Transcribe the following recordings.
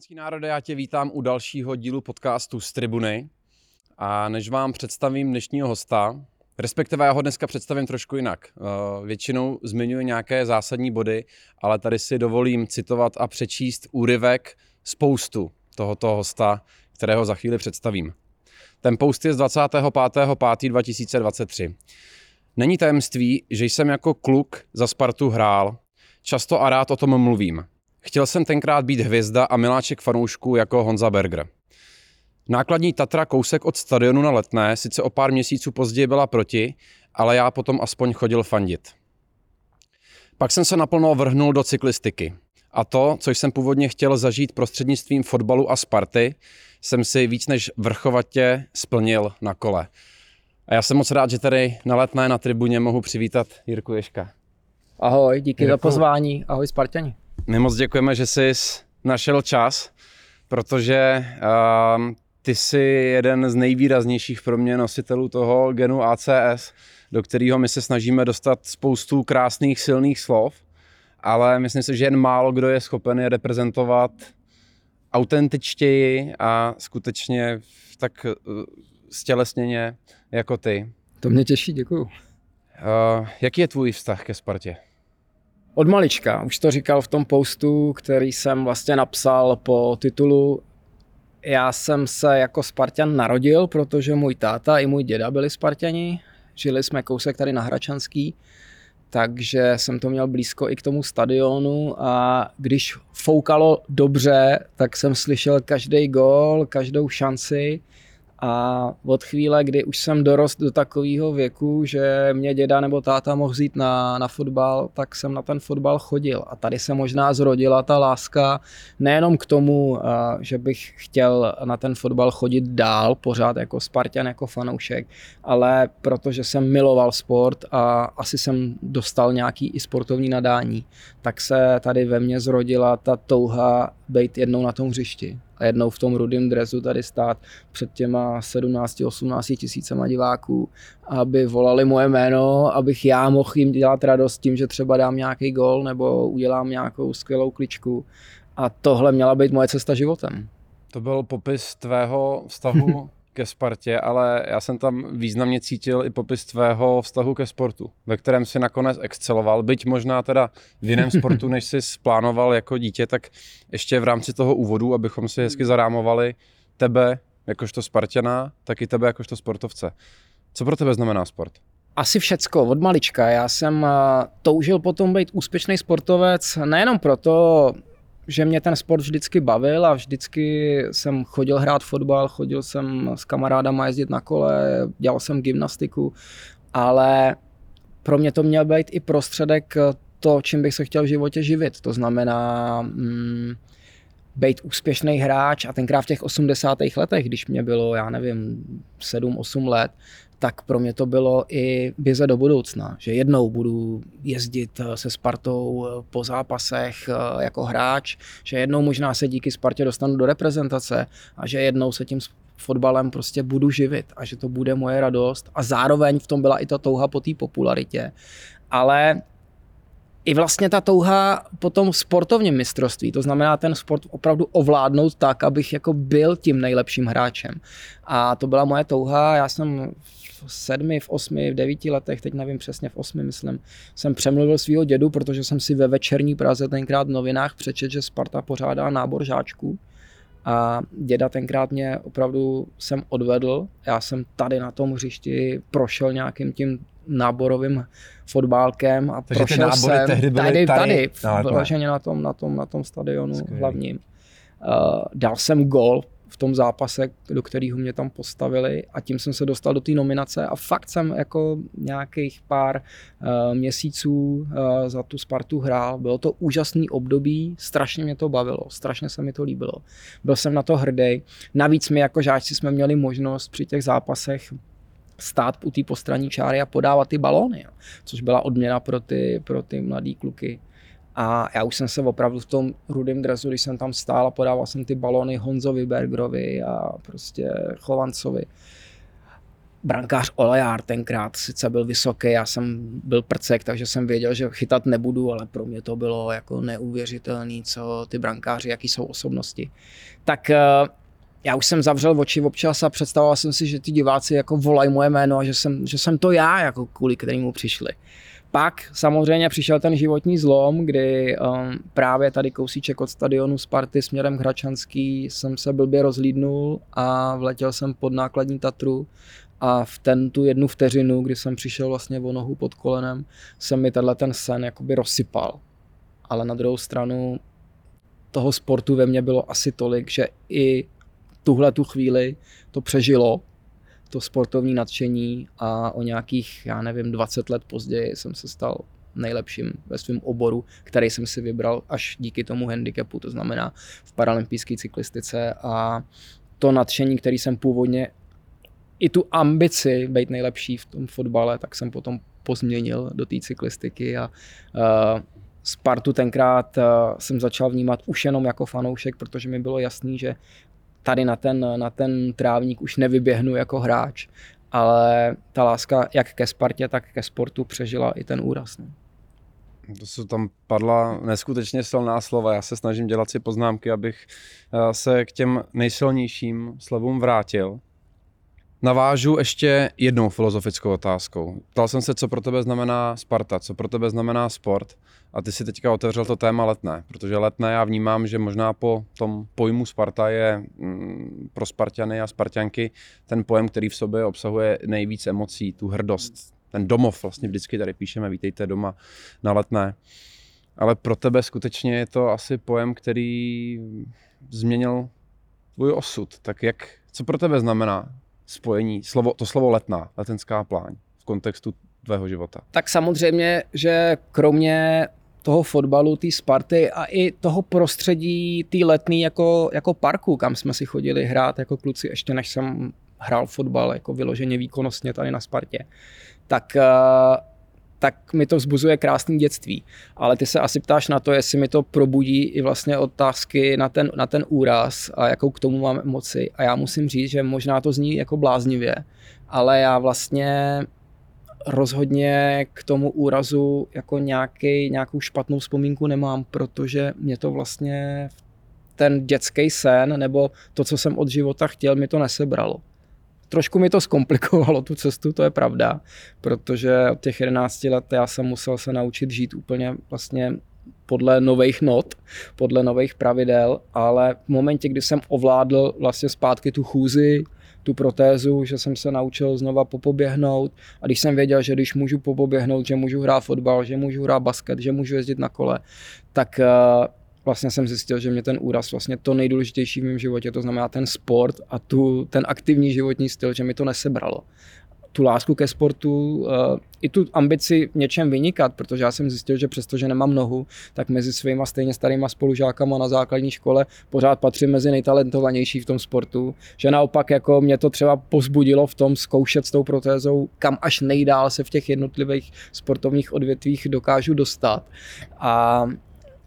Spartianský národe, já tě vítám u dalšího dílu podcastu z Tribuny. A než vám představím dnešního hosta, respektive já ho dneska představím trošku jinak. Eh, většinou zmiňuji nějaké zásadní body, ale tady si dovolím citovat a přečíst úryvek spoustu tohoto hosta, kterého za chvíli představím. Ten post je z 25.5.2023. Není tajemství, že jsem jako kluk za Spartu hrál. Často a rád o tom mluvím. Chtěl jsem tenkrát být hvězda a miláček fanoušků jako Honza Berger. Nákladní Tatra kousek od stadionu na Letné sice o pár měsíců později byla proti, ale já potom aspoň chodil fandit. Pak jsem se naplno vrhnul do cyklistiky. A to, co jsem původně chtěl zažít prostřednictvím fotbalu a Sparty, jsem si víc než vrchovatě splnil na kole. A já jsem moc rád, že tady na letné na tribuně mohu přivítat Jirku Ješka. Ahoj, díky Jirku. za pozvání. Ahoj Spartani. My moc děkujeme, že jsi našel čas, protože uh, ty jsi jeden z nejvýraznějších pro mě nositelů toho genu ACS, do kterého my se snažíme dostat spoustu krásných, silných slov, ale myslím si, že jen málo kdo je schopen je reprezentovat autentičtěji a skutečně tak uh, stělesněně jako ty. To mě těší, děkuju. Uh, jaký je tvůj vztah ke Spartě? Od malička, už to říkal v tom postu, který jsem vlastně napsal po titulu. Já jsem se jako Spartan narodil, protože můj táta i můj děda byli Spartani. Žili jsme kousek tady na Hračanský, takže jsem to měl blízko i k tomu stadionu a když foukalo dobře, tak jsem slyšel každý gol, každou šanci a od chvíle, kdy už jsem dorost do takového věku, že mě děda nebo táta mohl vzít na, na fotbal, tak jsem na ten fotbal chodil. A tady se možná zrodila ta láska nejenom k tomu, že bych chtěl na ten fotbal chodit dál, pořád jako Spartan, jako fanoušek, ale protože jsem miloval sport a asi jsem dostal nějaký i sportovní nadání, tak se tady ve mně zrodila ta touha být jednou na tom hřišti a jednou v tom rudém dresu tady stát před těma 17-18 tisícema diváků, aby volali moje jméno, abych já mohl jim dělat radost tím, že třeba dám nějaký gol nebo udělám nějakou skvělou kličku. A tohle měla být moje cesta životem. To byl popis tvého vztahu ke Spartě, ale já jsem tam významně cítil i popis tvého vztahu ke sportu, ve kterém si nakonec exceloval, byť možná teda v jiném sportu, než jsi plánoval jako dítě, tak ještě v rámci toho úvodu, abychom si hezky zarámovali tebe jakožto Spartana, tak i tebe jakožto sportovce. Co pro tebe znamená sport? Asi všecko, od malička. Já jsem eh, toužil potom být úspěšný sportovec, nejenom proto, že mě ten sport vždycky bavil a vždycky jsem chodil hrát fotbal, chodil jsem s kamarádama jezdit na kole, dělal jsem gymnastiku, ale pro mě to měl být i prostředek to, čím bych se chtěl v životě živit. To znamená mm, být úspěšný hráč a tenkrát v těch 80. letech, když mě bylo, já nevím, 7-8 let, tak pro mě to bylo i vize do budoucna, že jednou budu jezdit eh, se Spartou eh, po zápasech eh, jako hráč, že jednou možná se díky Spartě dostanu do reprezentace a že jednou se tím fotbalem prostě budu živit a že to bude moje radost a zároveň v tom byla i ta touha po té popularitě. Ale i vlastně ta touha po tom sportovním mistrovství, to znamená ten sport opravdu ovládnout tak, abych jako byl tím nejlepším hráčem. A to byla moje touha, já jsem v sedmi, v osmi, v devíti letech, teď nevím přesně, v osmi myslím, jsem přemluvil svého dědu, protože jsem si ve večerní Praze tenkrát v novinách přečet, že Sparta pořádá nábor žáčků. A děda tenkrát mě opravdu jsem odvedl. Já jsem tady na tom hřišti prošel nějakým tím náborovým fotbálkem a Takže prošel jsem tehdy tady, tady, tady vyloženě na tom, na tom, na tom stadionu Skvělý. hlavním. Uh, dal jsem gol v tom zápase, do kterého mě tam postavili a tím jsem se dostal do té nominace a fakt jsem jako nějakých pár uh, měsíců uh, za tu Spartu hrál. Bylo to úžasný období, strašně mě to bavilo, strašně se mi to líbilo. Byl jsem na to hrdý. Navíc my jako žáčci jsme měli možnost při těch zápasech stát u té postranní čáry a podávat ty balóny, což byla odměna pro ty, pro ty mladý kluky. A já už jsem se opravdu v tom rudém dresu, když jsem tam stál a podával jsem ty balony Honzovi Bergerovi a prostě Chovancovi. brankář Olejár tenkrát sice byl vysoký, já jsem byl prcek, takže jsem věděl, že chytat nebudu, ale pro mě to bylo jako neuvěřitelné, co ty brankáři, jaký jsou osobnosti. Tak eh, já už jsem zavřel oči občas a představoval jsem si, že ty diváci jako volají moje jméno a že jsem, že jsem to já, jako kvůli kterému přišli. Pak samozřejmě přišel ten životní zlom, kdy um, právě tady kousíček od stadionu Sparty směrem k Hračanský jsem se blbě rozlídnul a vletěl jsem pod nákladní Tatru a v ten tu jednu vteřinu, kdy jsem přišel vlastně o nohu pod kolenem, se mi tenhle ten sen jakoby rozsypal. Ale na druhou stranu toho sportu ve mně bylo asi tolik, že i tuhle tu chvíli to přežilo, to sportovní nadšení a o nějakých, já nevím, 20 let později jsem se stal nejlepším ve svém oboru, který jsem si vybral až díky tomu handicapu, to znamená v paralympijské cyklistice. A to nadšení, který jsem původně i tu ambici být nejlepší v tom fotbale, tak jsem potom pozměnil do té cyklistiky a uh, Spartu tenkrát uh, jsem začal vnímat už jenom jako fanoušek, protože mi bylo jasný, že tady na ten, na ten trávník už nevyběhnu jako hráč, ale ta láska jak ke Spartě, tak ke sportu přežila i ten úraz. Ne? To jsou tam padla neskutečně silná slova. Já se snažím dělat si poznámky, abych eh, se k těm nejsilnějším slovům vrátil. Navážu ještě jednou filozofickou otázkou. Ptal jsem se, co pro tebe znamená Sparta, co pro tebe znamená sport. A ty si teďka otevřel to téma letné, protože letné já vnímám, že možná po tom pojmu Sparta je mm, pro Spartany a Spartianky ten pojem, který v sobě obsahuje nejvíc emocí, tu hrdost, ten domov, vlastně vždycky tady píšeme, vítejte doma na letné. Ale pro tebe skutečně je to asi pojem, který změnil tvůj osud. Tak jak, co pro tebe znamená spojení, slovo, to slovo letná, letenská pláň v kontextu tvého života? Tak samozřejmě, že kromě toho fotbalu, té Sparty a i toho prostředí, té letný jako, jako parku, kam jsme si chodili hrát jako kluci, ještě než jsem hrál fotbal jako vyloženě výkonnostně tady na Spartě, tak, eh, tak mi to vzbuzuje krásný dětství. Ale ty se asi ptáš na to, jestli mi to probudí i vlastně otázky na ten, na ten úraz a jakou k tomu mám emoci. A já musím říct, že možná to zní jako bláznivě, ale já vlastně rozhodně k tomu úrazu jako nějaký, nějakou špatnou vzpomínku nemám, protože mě to vlastně ten dětský sen nebo to, co jsem od života chtěl, mi to nesebralo. Trošku mi to zkomplikovalo tu cestu, to je pravda, protože od těch 11 let já jsem musel se naučit žít úplně vlastně podle nových not, podle nových pravidel, ale v momentě, kdy jsem ovládl vlastně zpátky tu chůzi, tu protézu, že jsem se naučil znova popoběhnout a když jsem věděl, že když můžu popoběhnout, že můžu hrát fotbal, že můžu hrát basket, že můžu jezdit na kole, tak uh, vlastně jsem zjistil, že mě ten úraz vlastně to nejdůležitější v mém životě, to znamená ten sport a tu, ten aktivní životní styl, že mi to nesebralo tu lásku ke sportu, uh, i tu ambici v něčem vynikat, protože já jsem zjistil, že přestože nemám nohu, tak mezi svýma stejně starýma spolužákama na základní škole pořád patřím mezi nejtalentovanější v tom sportu, že naopak jako mě to třeba pozbudilo v tom zkoušet s tou protézou, kam až nejdál se v těch jednotlivých sportovních odvětvích dokážu dostat. A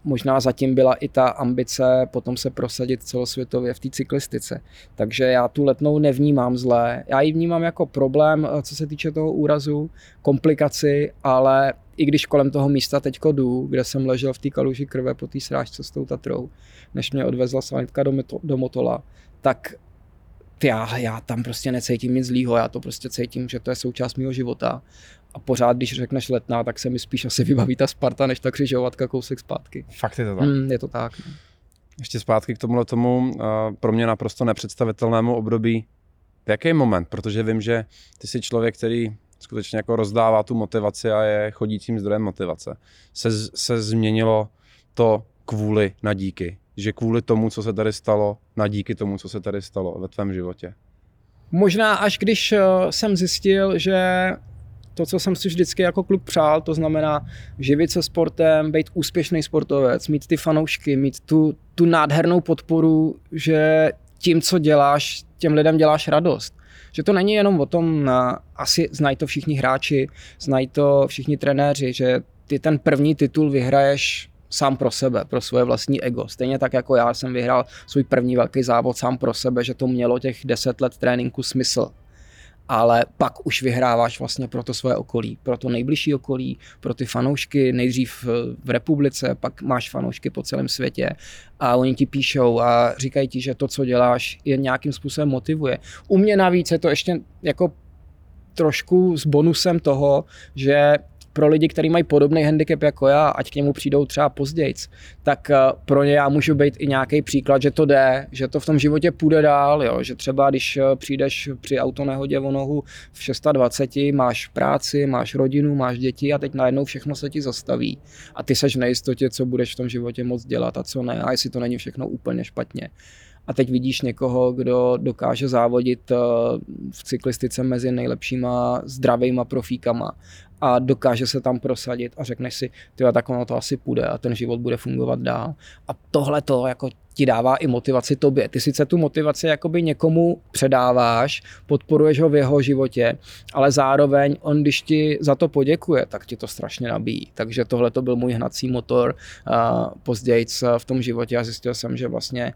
možná zatím byla i ta ambice potom se prosadit celosvětově v té cyklistice. Takže já tu letnou nevnímám zlé. Já ji vnímám jako problém, eh, co se týče toho úrazu, komplikaci, ale i když kolem toho místa teďko jdu, kde jsem ležel v té kaluži krve po té srážce s tou Tatrou, než mě odvezla sanitka do, do Motola, tak já, já tam prostě necítím nic zlýho, já to prostě cítím, že to je součást mého života a pořád, když řekneš letná, tak se mi spíš asi vybaví ta Sparta, než ta křižovatka kousek zpátky. Fakt je to tak? Mm, je to tak. No. Ještě zpátky k tomuhle tomu uh, pro mě naprosto nepředstavitelnému období. V jaký moment? Protože vím, že ty jsi člověk, který skutečně jako rozdává tu motivaci a je chodícím zdrojem motivace. Se, se změnilo to kvůli na díky. Že kvůli tomu, co se tady stalo, na díky tomu, co se tady stalo ve tvém životě. Možná až když eh, jsem zjistil, že to, co jsem si vždycky jako klub přál, to znamená živit se sportem, být úspěšný sportovec, mít ty fanoušky, mít tu, tu nádhernou podporu, že tím, co děláš, těm lidem děláš radost. Že to není jenom o tom, asi znají to všichni hráči, znají to všichni trenéři, že ty ten první titul vyhraješ sám pro sebe, pro svoje vlastní ego. Stejně tak jako já jsem vyhrál svůj první velký závod sám pro sebe, že to mělo těch deset let tréninku smysl ale pak už vyhráváš vlastně pro to svoje okolí, pro to nejbližší okolí, pro ty fanoušky, nejdřív v republice, pak máš fanoušky po celém světě a oni ti píšou a říkají ti, že to, co děláš, je nějakým způsobem motivuje. U mě navíc je to ještě jako trošku s bonusem toho, že pro lidi, kteří mají podobný handicap jako já, ať k němu přijdou třeba později, tak eh, pro ně já můžu být i nějaký příklad, že to jde, že to v tom životě půjde dál, jo? že třeba když eh, přijdeš při autonehodě o nohu v 620, máš práci, máš rodinu, máš děti a teď najednou všechno se ti zastaví a ty seš v nejistotě, co budeš v tom životě moc dělat a co ne a jestli to není všechno úplně špatně a teď vidíš někoho, kdo dokáže závodit eh, v cyklistice mezi nejlepšíma zdravýma profíkama a dokáže se tam prosadit a řekneš si, ty tak ono to asi půjde a ten život bude fungovat dál. A tohle to jako ti dává i motivaci tobě. Ty sice tu motivaci jakoby někomu předáváš, podporuješ ho v jeho životě, ale zároveň on, když ti za to poděkuje, tak ti to strašně nabíjí. Takže tohle to byl můj hnací motor později v tom životě a zjistil jsem, že vlastně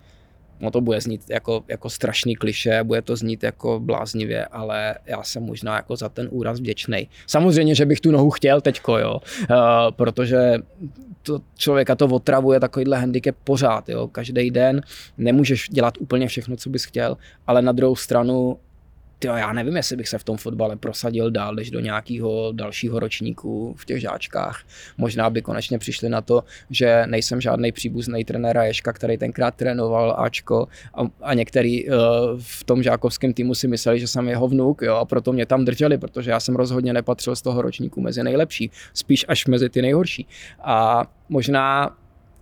No to bude znít jako, jako strašný kliše, bude to znít jako bláznivě, ale já jsem možná jako za ten úraz vděčný. Samozřejmě, že bych tu nohu chtěl teďko, jo, uh, protože to člověka to otravuje takovýhle handicap pořád, jo, každý den nemůžeš dělat úplně všechno, co bys chtěl, ale na druhou stranu tyjo, já nevím, jestli bych se v tom fotbale prosadil dál, než do nějakého dalšího ročníku v těch žáčkách. Možná by konečně přišli na to, že nejsem žádný příbuzný trenéra Ješka, který tenkrát trénoval Ačko a, a některý uh, v tom žákovském týmu si mysleli, že jsem jeho vnuk jo, a proto mě tam drželi, protože já jsem rozhodně nepatřil z toho ročníku mezi nejlepší, spíš až mezi ty nejhorší. A možná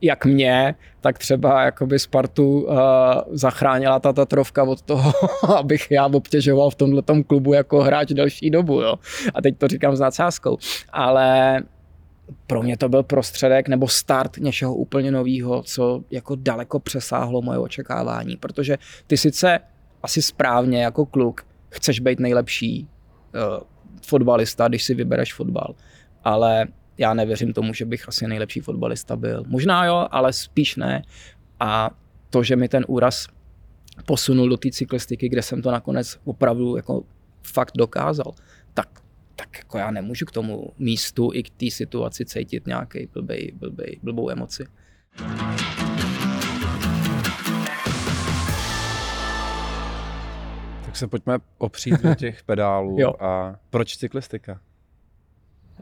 jak mě, tak třeba jakoby Spartu uh, zachránila ta Tatrovka od toho, abych já obtěžoval v tomhle klubu jako hráč delší dobu, jo. A teď to říkám s nadsázkou. Ale pro mě to byl prostředek nebo start něčeho úplně nového, co jako daleko přesáhlo moje očekávání, protože ty sice asi správně jako kluk chceš být nejlepší uh, fotbalista, když si vybereš fotbal, ale já nevěřím tomu, že bych asi nejlepší fotbalista byl. Možná jo, ale spíš ne. A to, že mi ten úraz posunul do té cyklistiky, kde jsem to nakonec opravdu jako fakt dokázal, tak, tak jako já nemůžu k tomu místu i k té situaci cítit nějaký blbej, blbej, blbou emoci. Tak se pojďme opřít do těch pedálů. jo. A proč cyklistika?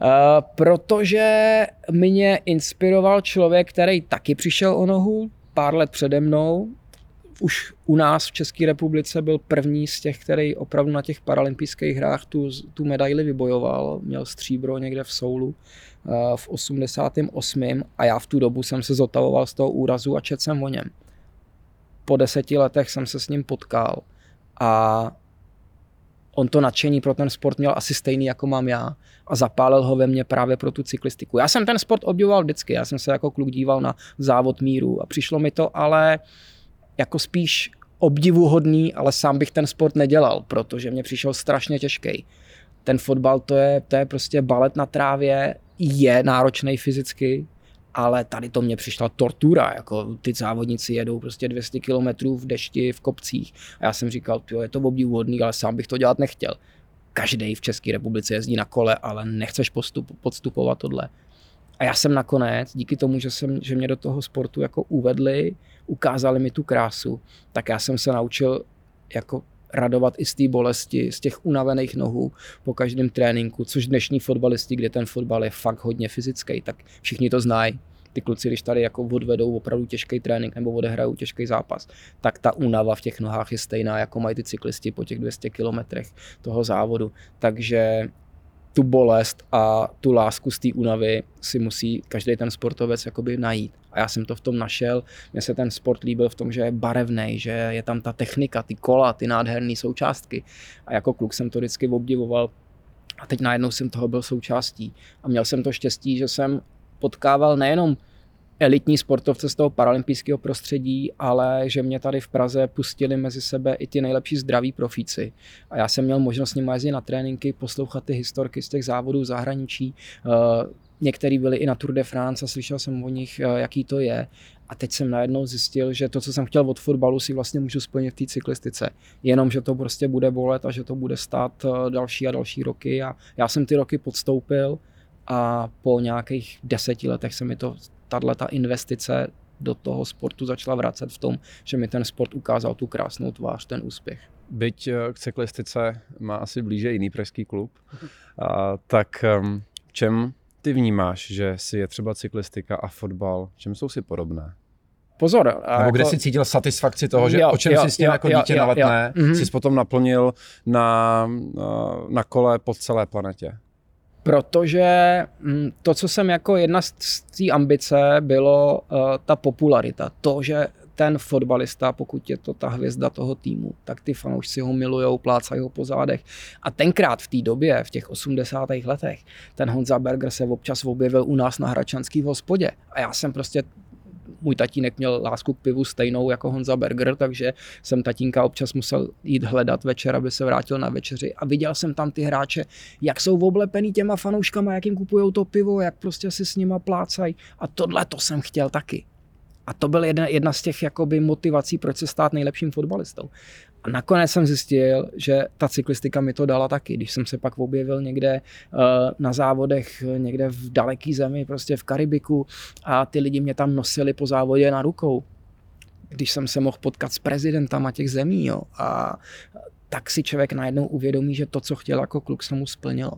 Uh, protože mě inspiroval člověk, který taky přišel o nohu pár let přede mnou. Už u nás v České republice byl první z těch, který opravdu na těch paralympijských hrách tu, tu medaili vybojoval. Měl stříbro někde v Soulu uh, v 88. a já v tu dobu jsem se zotavoval z toho úrazu a četl jsem o něm. Po deseti letech jsem se s ním potkal a on to nadšení pro ten sport měl asi stejný, jako mám já a zapálil ho ve mně právě pro tu cyklistiku. Já jsem ten sport obdivoval vždycky, já jsem se jako kluk díval na závod míru a přišlo mi to ale jako spíš obdivuhodný, ale sám bych ten sport nedělal, protože mě přišel strašně těžký. Ten fotbal to je, to je prostě balet na trávě, je náročný fyzicky, ale tady to mě přišla tortura, jako ty závodníci jedou prostě 200 km v dešti, v kopcích a já jsem říkal, jo, je to obdivuhodný, ale sám bych to dělat nechtěl. Každý v České republice jezdí na kole, ale nechceš postup, podstupovat tohle. A já jsem nakonec, díky tomu, že, jsem, že mě do toho sportu jako uvedli, ukázali mi tu krásu, tak já jsem se naučil jako radovat i z té bolesti, z těch unavených nohů po každém tréninku, což dnešní fotbalisti, kde ten fotbal je fakt hodně fyzický, tak všichni to znají. Ty kluci, když tady jako odvedou opravdu těžký trénink nebo odehrajou těžký zápas, tak ta únava v těch nohách je stejná, jako mají ty cyklisti po těch 200 kilometrech toho závodu. Takže tu bolest a tu lásku z té únavy si musí každý ten sportovec jakoby najít. A já jsem to v tom našel. Mně se ten sport líbil v tom, že je barevný, že je tam ta technika, ty kola, ty nádherné součástky. A jako kluk jsem to vždycky obdivoval. A teď najednou jsem toho byl součástí. A měl jsem to štěstí, že jsem potkával nejenom elitní sportovce z toho paralympijského prostředí, ale že mě tady v Praze pustili mezi sebe i ty nejlepší zdraví profíci. A já jsem měl možnost s nimi jezdit na tréninky, poslouchat ty historky z těch závodů zahraničí. Eh, některý byli i na Tour de France a slyšel jsem o nich, eh, jaký to je. A teď jsem najednou zjistil, že to, co jsem chtěl od fotbalu, si vlastně můžu splnit v té cyklistice. Jenom, že to prostě bude bolet a že to bude stát eh, další a další roky. A já jsem ty roky podstoupil a po nějakých deseti letech se mi to, tahle ta investice do toho sportu začala vracet v tom, že mi ten sport ukázal tu krásnou tvář, ten úspěch. Byť eh, k cyklistice má asi blíže jiný pražský klub, a, tak ehm, čem ty vnímáš, že si je třeba cyklistika a fotbal, čem jsou si podobné? Pozor. Nebo jako... kde jsi cítil satisfakci toho, že jo, o čem jo, jsi s tím jo, jako jo, dítě jo, na letné, jo. Mm-hmm. jsi potom naplnil na, na kole po celé planetě? Protože mm, to, co jsem jako jedna z té ambice, bylo uh, ta popularita. To, že ten fotbalista, pokud je to ta hvězda toho týmu, tak ty fanoušci ho milujou, plácají ho po zádech. A tenkrát v té době, v těch 80. letech, ten Honza Berger se občas objevil u nás na Hračanský hospodě. A já jsem prostě můj tatínek měl lásku k pivu stejnou jako Honza Berger, takže jsem tatínka občas musel jít hledat večer, aby se vrátil na večeři a viděl jsem tam ty hráče, jak jsou oblepený těma fanouškama, jak jim kupují to pivo, jak prostě si s nima plácají a tohle to jsem chtěl taky. A to byl jedna, jedna z těch jakoby, motivací, proč se stát nejlepším fotbalistou. A nakonec jsem zjistil, že ta cyklistika mi to dala taky. Když jsem se pak objevil někde uh, na závodech, někde v daleký zemi, prostě v Karibiku a ty lidi mě tam nosili po závodě na rukou. Když jsem se mohl potkat s prezidentama těch zemí jo, a tak si člověk najednou uvědomí, že to, co chtěl jako kluk, se mu splnilo.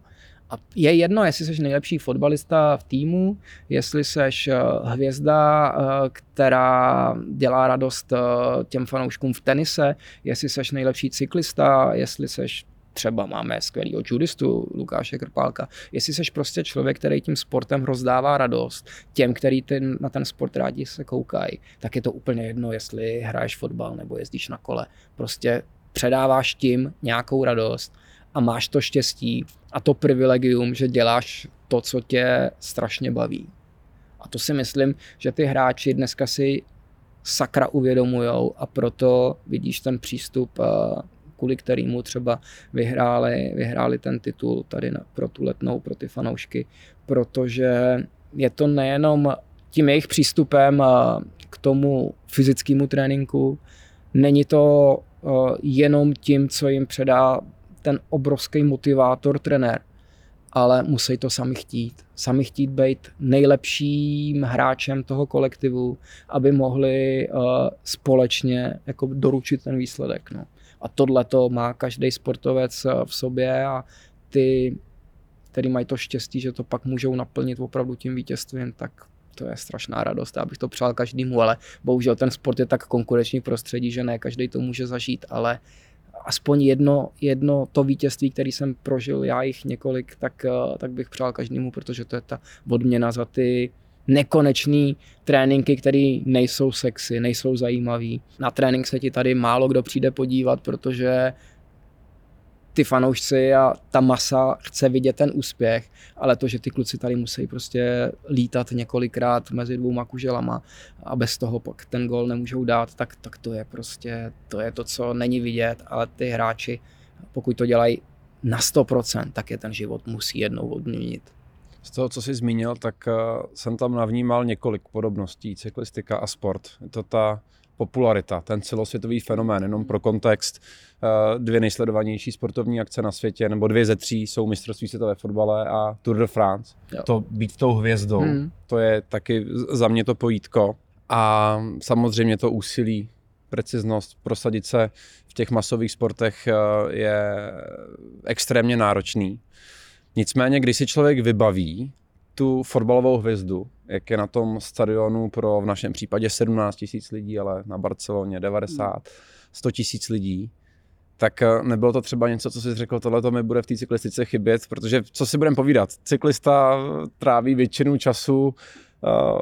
A je jedno, jestli jsi nejlepší fotbalista v týmu, jestli jsi eh, hvězda, eh, která dělá radost eh, těm fanouškům v tenise, jestli jsi nejlepší cyklista, jestli jsi třeba máme skvělého judistu Lukáše Krpálka, jestli jsi prostě člověk, který tím sportem rozdává radost těm, který ten, na ten sport rádi se koukají, tak je to úplně jedno, jestli hraješ fotbal nebo jezdíš na kole. Prostě předáváš tím nějakou radost a máš to štěstí a to privilegium, že děláš to, co tě strašně baví. A to si myslím, že ty hráči dneska si sakra uvědomujou a proto vidíš ten přístup, eh, kvůli kterému třeba vyhráli, vyhráli ten titul tady na, pro tu letnou, pro ty fanoušky, protože je to nejenom tím jejich přístupem eh, k tomu fyzickému tréninku, není to eh, jenom tím, co jim předá ten obrovský motivátor trenér, ale musí to sami chtít. Sami chtít být nejlepším hráčem toho kolektivu, aby mohli uh, společně jako doručit ten výsledek. No. A tohle to má každý sportovec eh, v sobě a ty, který mají to štěstí, že to pak můžou naplnit opravdu tím vítězstvím, tak to je strašná radost. Já bych to přál každému, ale bohužel ten sport je tak konkurenční prostředí, že ne každý to může zažít, ale aspoň jedno, jedno to vítězství, který jsem prožil, já jich několik, tak, eh, tak bych přál každému, protože to je ta odměna za ty nekonečný tréninky, které nejsou sexy, nejsou zajímavý. Na trénink se ti tady málo kdo přijde podívat, protože ty fanoušci a ta masa chce vidět ten úspěch, ale to, že ty kluci tady musí prostě lítat několikrát mezi dvouma kuželama a bez toho pak ten gol nemůžou dát, tak, tak to je prostě, to je to, co není vidět, ale ty hráči, pokud to dělají na 100%, tak je ten život musí jednou odměnit. Z toho, co jsi zmínil, tak uh, jsem tam navnímal několik podobností, cyklistika a sport. Je to ta popularita, ten celosvětový fenomén, jenom pro kontext, eh, dvě nejsledovanější sportovní akce na světě, nebo dvě ze tří jsou mistrovství světové fotbale a Tour de France. Jo. To být tou hvězdou, hmm. to je taky za mě to pojítko. A samozřejmě to úsilí, preciznost, prosadit se v těch masových sportech eh, je extrémně náročný. Nicméně, když si člověk vybaví tu fotbalovou hvězdu, jak je na tom stadionu pro v našem případě 17 tisíc lidí, ale na Barceloně 90, 100 tisíc lidí, tak eh, nebylo to třeba něco, co jsi řekl, tohle to mi bude v té cyklistice chybět, protože co si budeme povídat, cyklista tráví většinu času uh,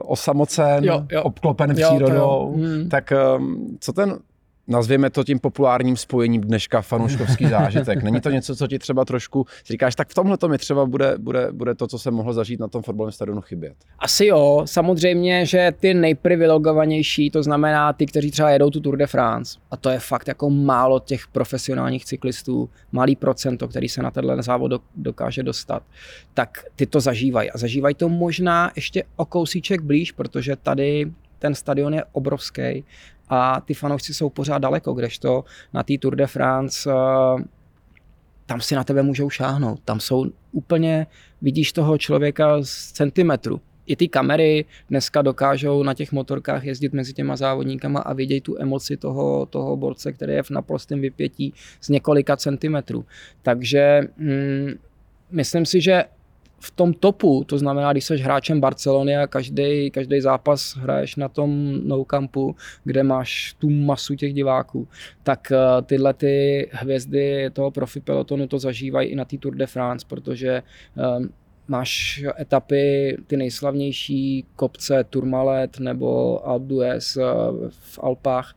osamocen, jo, jo. obklopen jo, přírodou, hmm. tak um, co ten nazvěme to tím populárním spojením dneška fanouškovský zážitek. Není to něco, co ti třeba trošku říkáš, tak v tomhle to mi třeba bude, bude, bude to, co jsem mohl zažít na tom fotbalovém stadionu chybět? Asi jo, samozřejmě, že ty nejprivilegovanější, to znamená ty, kteří třeba jedou tu Tour de France, a to je fakt jako málo těch profesionálních cyklistů, malý procento, který se na tenhle závod dokáže dostat, tak ty to zažívají. A zažívají to možná ještě o kousíček blíž, protože tady ten stadion je obrovský a ty fanoušci jsou pořád daleko, kdežto na té Tour de France uh, tam si na tebe můžou šáhnout. Tam jsou úplně, vidíš toho člověka z centimetru. I ty kamery dneska dokážou na těch motorkách jezdit mezi těma závodníkama a vidět tu emoci toho, toho borce, který je v naprostém vypětí z několika centimetrů. Takže mm, myslím si, že v tom topu, to znamená, když jsi hráčem Barcelony a každý, každý zápas hraješ na tom no campu, kde máš tu masu těch diváků, tak eh, tyhle ty hvězdy toho profi pelotonu to zažívají i na té Tour de France, protože um, máš etapy, ty nejslavnější kopce Tourmalet nebo Alpe eh, v Alpách,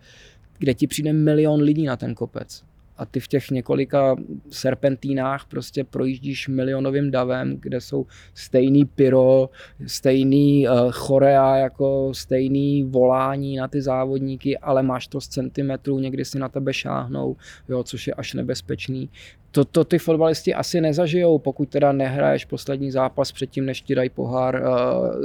kde ti přijde milion lidí na ten kopec a ty v těch několika serpentínách prostě projíždíš milionovým davem, kde jsou stejný pyro, stejný uh, chorea, jako stejný volání na ty závodníky, ale máš to z centimetrů, někdy si na tebe šáhnou, jo, což je až nebezpečný to, to ty fotbalisti asi nezažijou, pokud teda nehraješ poslední zápas předtím, než ti dají pohár uh,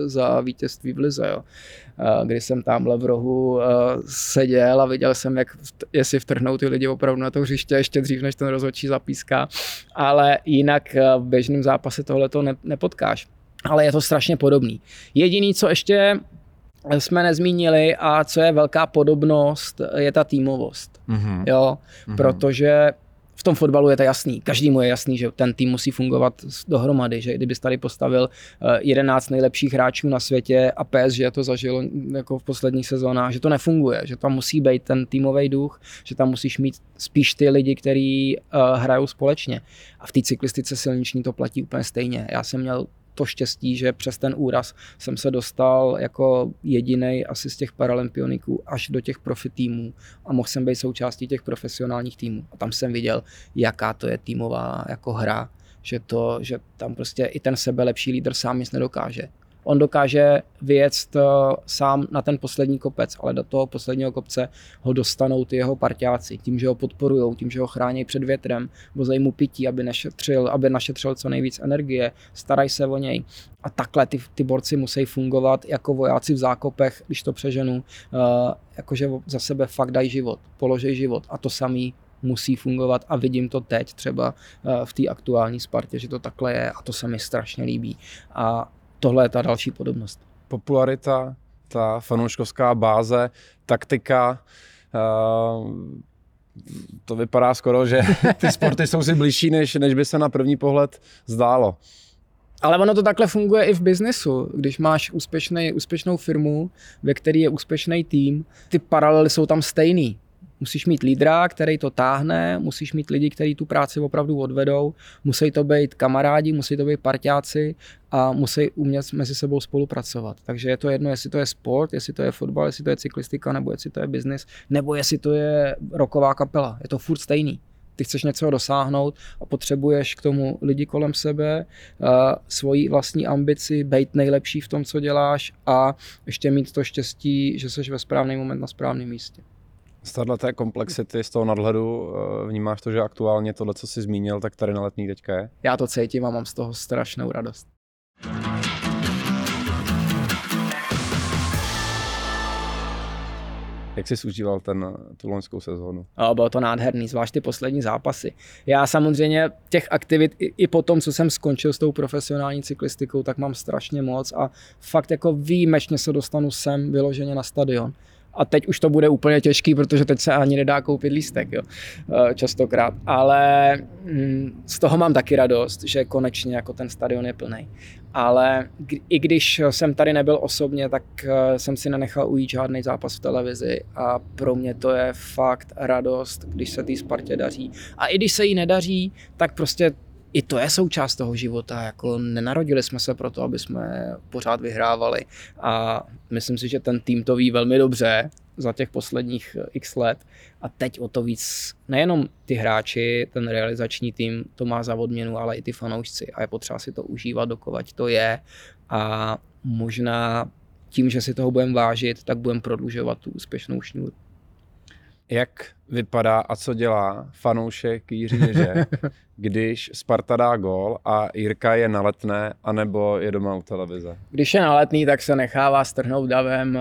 za vítězství v Lize. Jo. Uh, kdy jsem tamhle v rohu uh, seděl a viděl jsem, jak, jestli vtrhnou ty lidi opravdu na to hřiště ještě dřív, než ten rozhodčí zapíská. Ale jinak uh, v běžném zápase tohle to ne, nepotkáš. Ale je to strašně podobný. Jediný, co ještě jsme nezmínili a co je velká podobnost, je ta týmovost. Mm-hmm. Jo, mm-hmm. protože v tom fotbalu je to jasný. Každému je jasný, že ten tým musí fungovat dohromady, že kdybys tady postavil 11 eh, nejlepších hráčů na světě a PSG to zažilo jako v posledních sezónách, že to nefunguje, že tam musí být ten týmový duch, že tam musíš mít spíš ty lidi, kteří uh, hrajou společně. A v té cyklistice silniční to platí úplně stejně. Já jsem měl to štěstí, že přes ten úraz jsem se dostal jako jediný asi z těch paralympioniků až do těch profi týmů a mohl jsem být součástí těch profesionálních týmů. A tam jsem viděl, jaká to je týmová jako hra, že, to, že tam prostě i ten sebe lepší lídr sám nic nedokáže on dokáže vyjet sám na ten poslední kopec, ale do toho posledního kopce ho dostanou ty jeho parťáci, tím, že ho podporují, tím, že ho chrání před větrem, vozejí mu pití, aby nešetřil, aby našetřil co nejvíc energie, starají se o něj. A takhle ty, ty borci musí fungovat jako vojáci v zákopech, když to přeženu, uh, jakože za sebe fakt dají život, položej život a to samý musí fungovat a vidím to teď třeba uh, v té aktuální Spartě, že to takhle je a to se mi strašně líbí. A tohle je ta další podobnost. Popularita, ta fanouškovská báze, taktika, uh, to vypadá skoro, že ty sporty jsou si blížší, než, než by se na první pohled zdálo. Ale ono to takhle funguje i v biznesu. Když máš úspěšný, úspěšnou firmu, ve které je úspěšný tým, ty paralely jsou tam stejný. Musíš mít lídra, který to táhne, musíš mít lidi, kteří tu práci opravdu odvedou, musí to být kamarádi, musí to být parťáci a musí umět mezi sebou spolupracovat. Takže je to jedno, jestli to je sport, jestli to je fotbal, jestli to je cyklistika, nebo jestli to je biznis, nebo jestli to je roková kapela. Je to furt stejný. Ty chceš něco dosáhnout a potřebuješ k tomu lidi kolem sebe, svoji vlastní ambici, být nejlepší v tom, co děláš a ještě mít to štěstí, že jsi ve správný moment na správném místě. Z té komplexity, z toho nadhledu eh, vnímáš to, že aktuálně tohle, co jsi zmínil, tak tady na letní teďka je? Já to cítím a mám z toho strašnou radost. Jak jsi užíval ten, tu loňskou sezónu? O, bylo to nádherný, zvlášť ty poslední zápasy. Já samozřejmě těch aktivit i, i po tom, co jsem skončil s tou profesionální cyklistikou, tak mám strašně moc a fakt jako výjimečně se dostanu sem vyloženě na stadion a teď už to bude úplně těžký, protože teď se ani nedá koupit lístek, jo, eh, častokrát. Ale mm, z toho mám taky radost, že konečně jako ten stadion je plný. Ale i když jsem tady nebyl osobně, tak eh, jsem si nenechal ujít žádný zápas v televizi a pro mě to je fakt radost, když se té Spartě daří. A i když se jí nedaří, tak prostě i to je součást toho života. Jako nenarodili jsme se proto, aby jsme pořád vyhrávali. A myslím si, že ten tým to ví velmi dobře za těch posledních eh, x let. A teď o to víc, nejenom ty hráči, ten realizační tým to má za odměnu, ale i ty fanoušci. A je potřeba si to užívat, dokovat to je. A možná tím, že si toho budeme vážit, tak budeme prodlužovat tu úspěšnou šňůru. Jak vypadá a co dělá fanoušek Jiří Ježe, když Sparta dá gól a Jirka je na letné, anebo je doma u televize? Když je na letný, tak se nechává strhnout davem.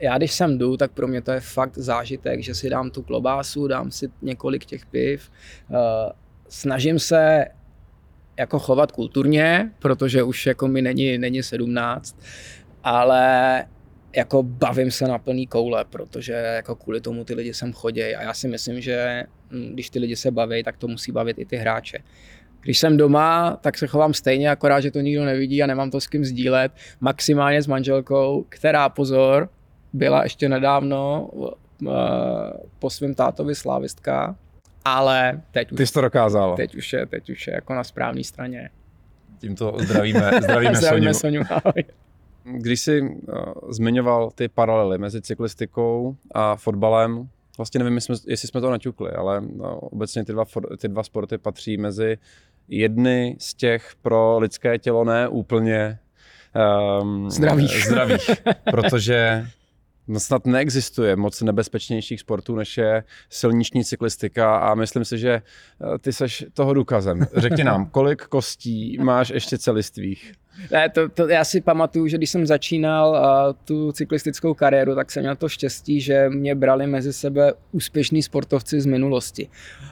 Já když sem jdu, tak pro mě to je fakt zážitek, že si dám tu klobásu, dám si několik těch piv. Snažím se jako chovat kulturně, protože už jako mi není, není 17, ale jako bavím se na plný koule, protože jako kvůli tomu ty lidi sem chodí a já si myslím, že hm, když ty lidi se baví, tak to musí bavit i ty hráče. Když jsem doma, tak se chovám stejně, akorát, že to nikdo nevidí a nemám to s kým sdílet. Maximálně s manželkou, která, pozor, byla ještě nedávno uh, po svém tátovi slávistka, ale teď už, Ty jsi to dokázal. teď už je, teď už je jako na správné straně. Tímto zdravíme, zdravíme, Zdravíme Soniu. Soňu. Když jsi uh, zmiňoval ty paralely mezi cyklistikou a fotbalem, vlastně nevím, jestli jsme, jestli jsme to naťukli, ale no, obecně ty dva, ty dva sporty patří mezi jedny z těch pro lidské tělo ne úplně um, Zdravých. zdravých protože no, snad neexistuje moc nebezpečnějších sportů, než je silniční cyklistika a myslím si, že eh, ty seš toho důkazem. Řekni nám, kolik kostí máš ještě celistvých? Ne, to, to, já si pamatuju, že když jsem začínal uh, tu cyklistickou kariéru, tak jsem měl to štěstí, že mě brali mezi sebe úspěšní sportovci z minulosti.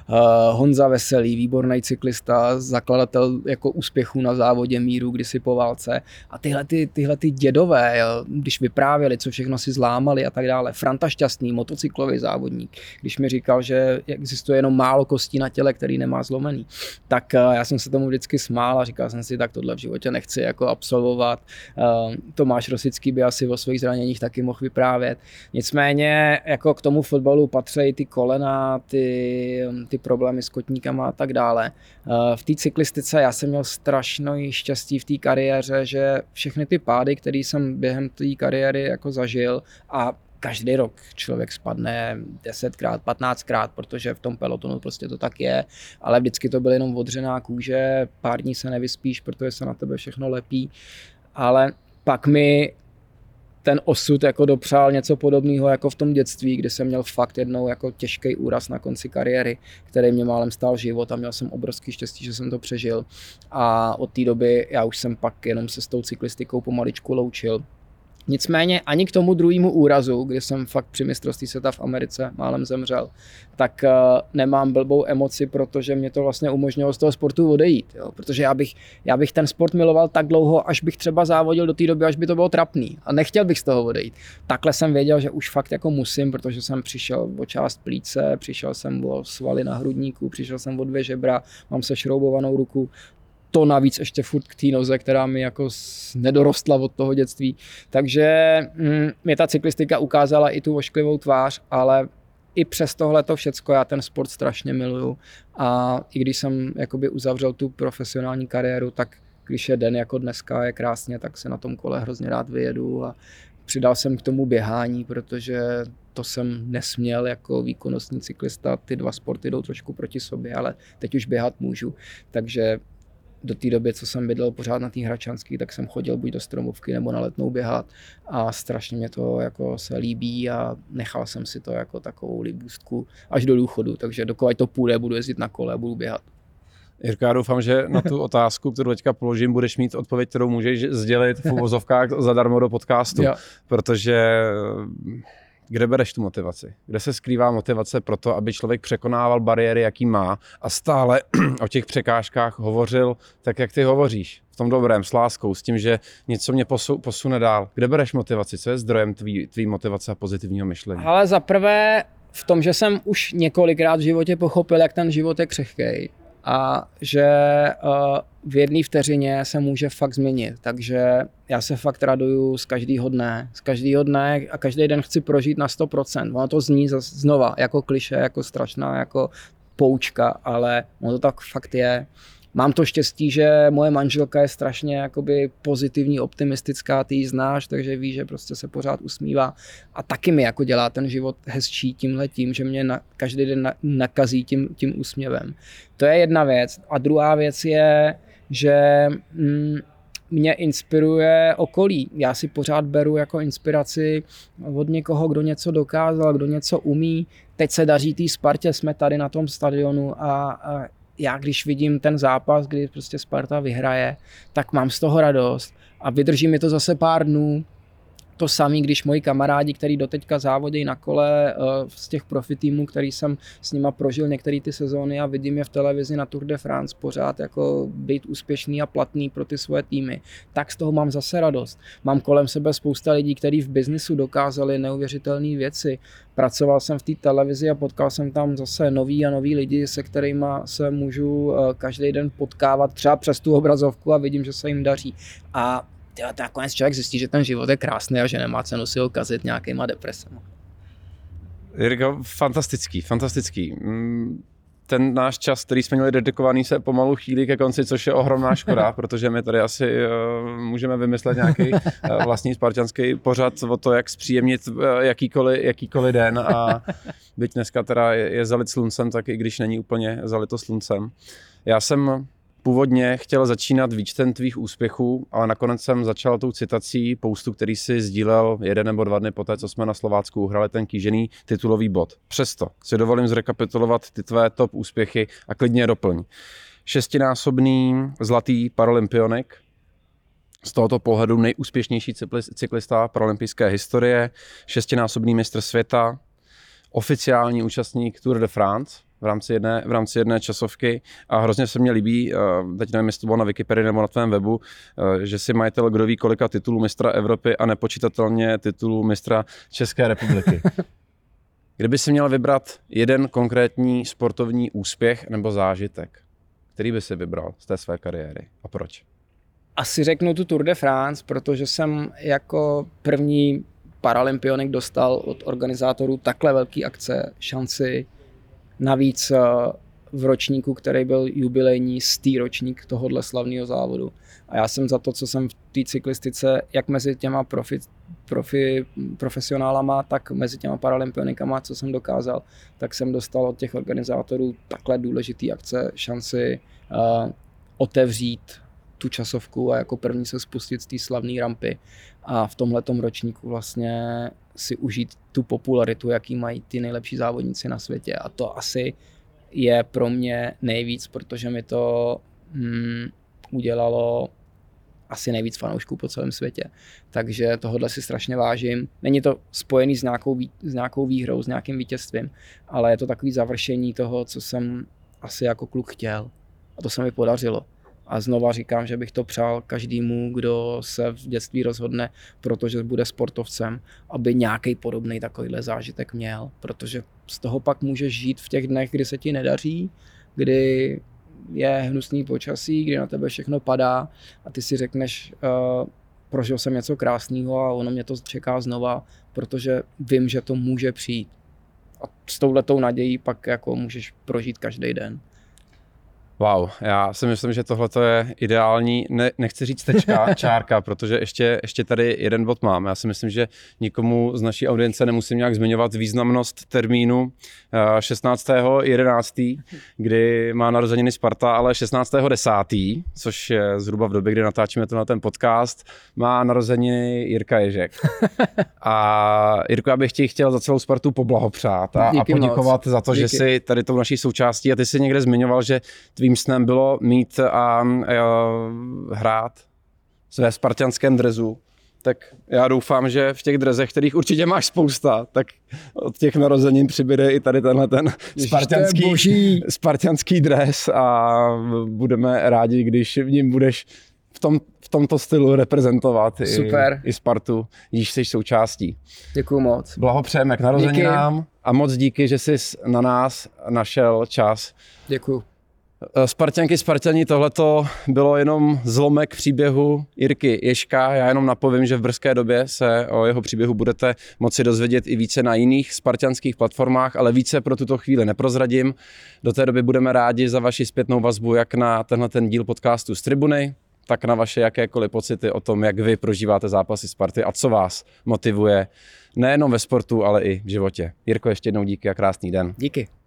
Uh, Honza Veselý, výborný cyklista, zakladatel jako úspěchů na závodě míru kdysi po válce. A tyhle, ty, tyhle ty dědové, jo, když vyprávěli, co všechno si zlámali a tak dále. Franta Šťastný, motocyklový závodník, když mi říkal, že existuje jenom málo kostí na těle, který nemá zlomený, tak uh, já jsem se tomu vždycky smál a říkal jsem si, tak tohle v životě nechci jako absolvovat. Uh, Tomáš Rosický by asi o svých zraněních taky mohl vyprávět. Nicméně jako k tomu fotbalu patří ty kolena, ty, ty problémy s kotníkama a tak dále. Uh, v té cyklistice já jsem měl strašný štěstí v té kariéře, že všechny ty pády, které jsem během té kariéry jako zažil a každý rok člověk spadne 10krát, 15krát, protože v tom pelotonu prostě to tak je, ale vždycky to byl jenom odřená kůže, pár dní se nevyspíš, protože se na tebe všechno lepí, ale pak mi ten osud jako dopřál něco podobného jako v tom dětství, kdy jsem měl fakt jednou jako těžký úraz na konci kariéry, který mě málem stál život a měl jsem obrovský štěstí, že jsem to přežil. A od té doby já už jsem pak jenom se s tou cyklistikou pomaličku loučil. Nicméně ani k tomu druhému úrazu, kdy jsem fakt při mistrovství světa v Americe málem zemřel, tak uh, nemám blbou emoci, protože mě to vlastně umožnilo z toho sportu odejít. Jo? Protože já bych, já bych ten sport miloval tak dlouho, až bych třeba závodil do té doby, až by to bylo trapný. A nechtěl bych z toho odejít. Takhle jsem věděl, že už fakt jako musím, protože jsem přišel o část plíce, přišel jsem o svaly na hrudníku, přišel jsem o dvě žebra, mám se šroubovanou ruku, to navíc ještě furt k té noze, která mi jako nedorostla od toho dětství. Takže mm, mě ta cyklistika ukázala i tu ošklivou tvář, ale i přes tohle to všecko já ten sport strašně miluju. A i když jsem jakoby uzavřel tu profesionální kariéru, tak když je den jako dneska je krásně, tak se na tom kole hrozně rád vyjedu a přidal jsem k tomu běhání, protože to jsem nesměl jako výkonnostní cyklista, ty dva sporty jdou trošku proti sobě, ale teď už běhat můžu, takže do té doby, co jsem bydlel pořád na té Hračanské, tak jsem chodil buď do Stromovky nebo na letnou běhat a strašně mě to jako se líbí a nechal jsem si to jako takovou libůstku až do důchodu, takže dokud to půjde, budu jezdit na kole a budu běhat. Jirka, já doufám, že na tu otázku, kterou teďka položím, budeš mít odpověď, kterou můžeš sdělit v uvozovkách zadarmo do podcastu, Jo. protože kde bereš tu motivaci? Kde se skrývá motivace pro to, aby člověk překonával bariéry, jaký má a stále o těch překážkách hovořil tak, jak ty hovoříš, v tom dobrém, s láskou, s tím, že něco mě posu, posune dál. Kde bereš motivaci? Co je zdrojem tvý, tvý motivace a pozitivního myšlení? Ale za prvé v tom, že jsem už několikrát v životě pochopil, jak ten život je křehkej a že uh, v jedné vteřině se může fakt změnit. Takže já se fakt raduju z každého dne. Z každého dne a každý den chci prožít na 100%. Ono to zní znova jako kliše, jako strašná, jako poučka, ale ono to tak fakt je. Mám to štěstí, že moje manželka je strašně jakoby pozitivní, optimistická, ty ji znáš, takže ví, že prostě se pořád usmívá a taky mi jako dělá ten život hezčí tímhle tím, že mě na, každý den na, nakazí tím, tím úsměvem. To je jedna věc. A druhá věc je, že mm, mě inspiruje okolí. Já si pořád beru jako inspiraci od někoho, kdo něco dokázal, kdo něco umí. Teď se daří té Spartě, jsme tady na tom stadionu a, a já když vidím ten zápas, kdy prostě Sparta vyhraje, tak mám z toho radost a vydrží mi to zase pár dnů, to samé, když moji kamarádi, který doteďka závodí na kole eh, z těch profi týmů, který jsem s nima prožil některé ty sezóny a vidím je v televizi na Tour de France pořád jako být úspěšný a platný pro ty svoje týmy, tak z toho mám zase radost. Mám kolem sebe spousta lidí, kteří v biznisu dokázali neuvěřitelné věci. Pracoval jsem v té televizi a potkal jsem tam zase nový a nový lidi, se kterými se můžu eh, každý den potkávat třeba přes tu obrazovku a vidím, že se jim daří. A tyhle, to nakonec člověk zjistí, že ten život je krásný a že nemá cenu si ho kazit nějakýma depresemi. Jirka, fantastický, fantastický. Mm, ten náš čas, který jsme měli dedikovaný, se pomalu chýlí ke konci, což je ohromná škoda, protože my tady asi uh, můžeme vymyslet nějaký uh, vlastní spartanský pořad o to, jak zpříjemnit uh, jakýkoliv, jakýkoliv den a byť dneska teda je, je zalit sluncem, tak i když není úplně zalito sluncem. Já jsem původně chtěl začínat výčtem tvých úspěchů, ale nakonec jsem začal tou citací poustu, který si sdílel jeden nebo dva dny poté, co jsme na Slovácku uhrali ten kýžený titulový bod. Přesto si dovolím zrekapitulovat ty tvé top úspěchy a klidně doplň. Šestinásobný zlatý paralympionik, z tohoto pohledu nejúspěšnější cyklista paralympijské historie, šestinásobný mistr světa, oficiální účastník Tour de France, v rámci jedné, v rámci jedné časovky a hrozně se mi líbí, teď nevím, jestli to bylo na Wikipedii nebo na tvém webu, že si majitel kdo ví kolika titulů mistra Evropy a nepočítatelně titulů mistra České republiky. Kdyby si měl vybrat jeden konkrétní sportovní úspěch nebo zážitek, který by si vybral z té své kariéry a proč? Asi řeknu tu Tour de France, protože jsem jako první paralympionik dostal od organizátorů takhle velký akce šanci Navíc eh, v ročníku, který byl jubilejní stý ročník tohohle slavného závodu. A já jsem za to, co jsem v té cyklistice, jak mezi těma profi, profi, profesionálama, tak mezi těma paralympionikama, co jsem dokázal, tak jsem dostal od těch organizátorů takhle důležitý akce šanci uh, otevřít tu časovku a jako první se spustit z té slavné rampy a v tomhle ročníku vlastně si užít tu popularitu, jaký mají ty nejlepší závodníci na světě. A to asi je pro mě nejvíc, protože mi to hmm, udělalo asi nejvíc fanoušků po celém světě. Takže tohle si strašně vážím. Není to spojený s nějakou, s nějakou výhrou, s nějakým vítězstvím, ale je to takový završení toho, co jsem asi jako kluk chtěl. A to se mi podařilo. A znova říkám, že bych to přál každému, kdo se v dětství rozhodne, protože bude sportovcem, aby nějaký podobný takovýhle zážitek měl, protože z toho pak můžeš žít v těch dnech, kdy se ti nedaří, kdy je hnusný počasí, kdy na tebe všechno padá a ty si řekneš, uh, prožil jsem něco krásného a ono mě to čeká znova, protože vím, že to může přijít. A s touhletou nadějí pak jako můžeš prožít každý den. Wow, já si myslím, že tohle je ideální, ne, nechci říct tečka, čárka, protože ještě, ještě tady jeden bod mám. Já si myslím, že nikomu z naší audience nemusím nějak zmiňovat významnost termínu 16.11., eh, kdy má narozeniny Sparta, ale 16.10., což je zhruba v době, kdy natáčíme to na ten podcast, má narozeniny Jirka Ježek. A Jirko, já bych ti chtěl za celou Spartu poblahopřát a, a poděkovat moc. za to, Díky. že jsi tady tou naší součástí a ty jsi někde zmiňoval, že tvý tvým snem bylo mít a, a hrát ve spartianském drezu, tak já doufám, že v těch drezech, kterých určitě máš spousta, tak od těch narozenin přibyde i tady tenhle ten spartianský, spartianský dres a budeme rádi, když v ním budeš v, tom, v tomto stylu reprezentovat Super. I, i Spartu, když jsi součástí. Děkuju moc. Blahopřejeme k narozeninám díky. a moc díky, že jsi na nás našel čas. Děkuju. Eh, Spartanky, Spartani, tohleto bylo jenom zlomek příběhu Jirky Ješka. Já jenom napovím, že v brzké době se o jeho příběhu budete moci dozvědět i více na jiných spartianských platformách, ale více pro tuto chvíli neprozradím. Do té doby budeme rádi za vaši zpětnou vazbu jak na tenhle ten díl podcastu z Tribuny, tak na vaše jakékoliv pocity o tom, jak vy prožíváte zápasy Sparty a co vás motivuje nejenom ve sportu, ale i v životě. Jirko, ještě jednou díky a krásný den. Díky.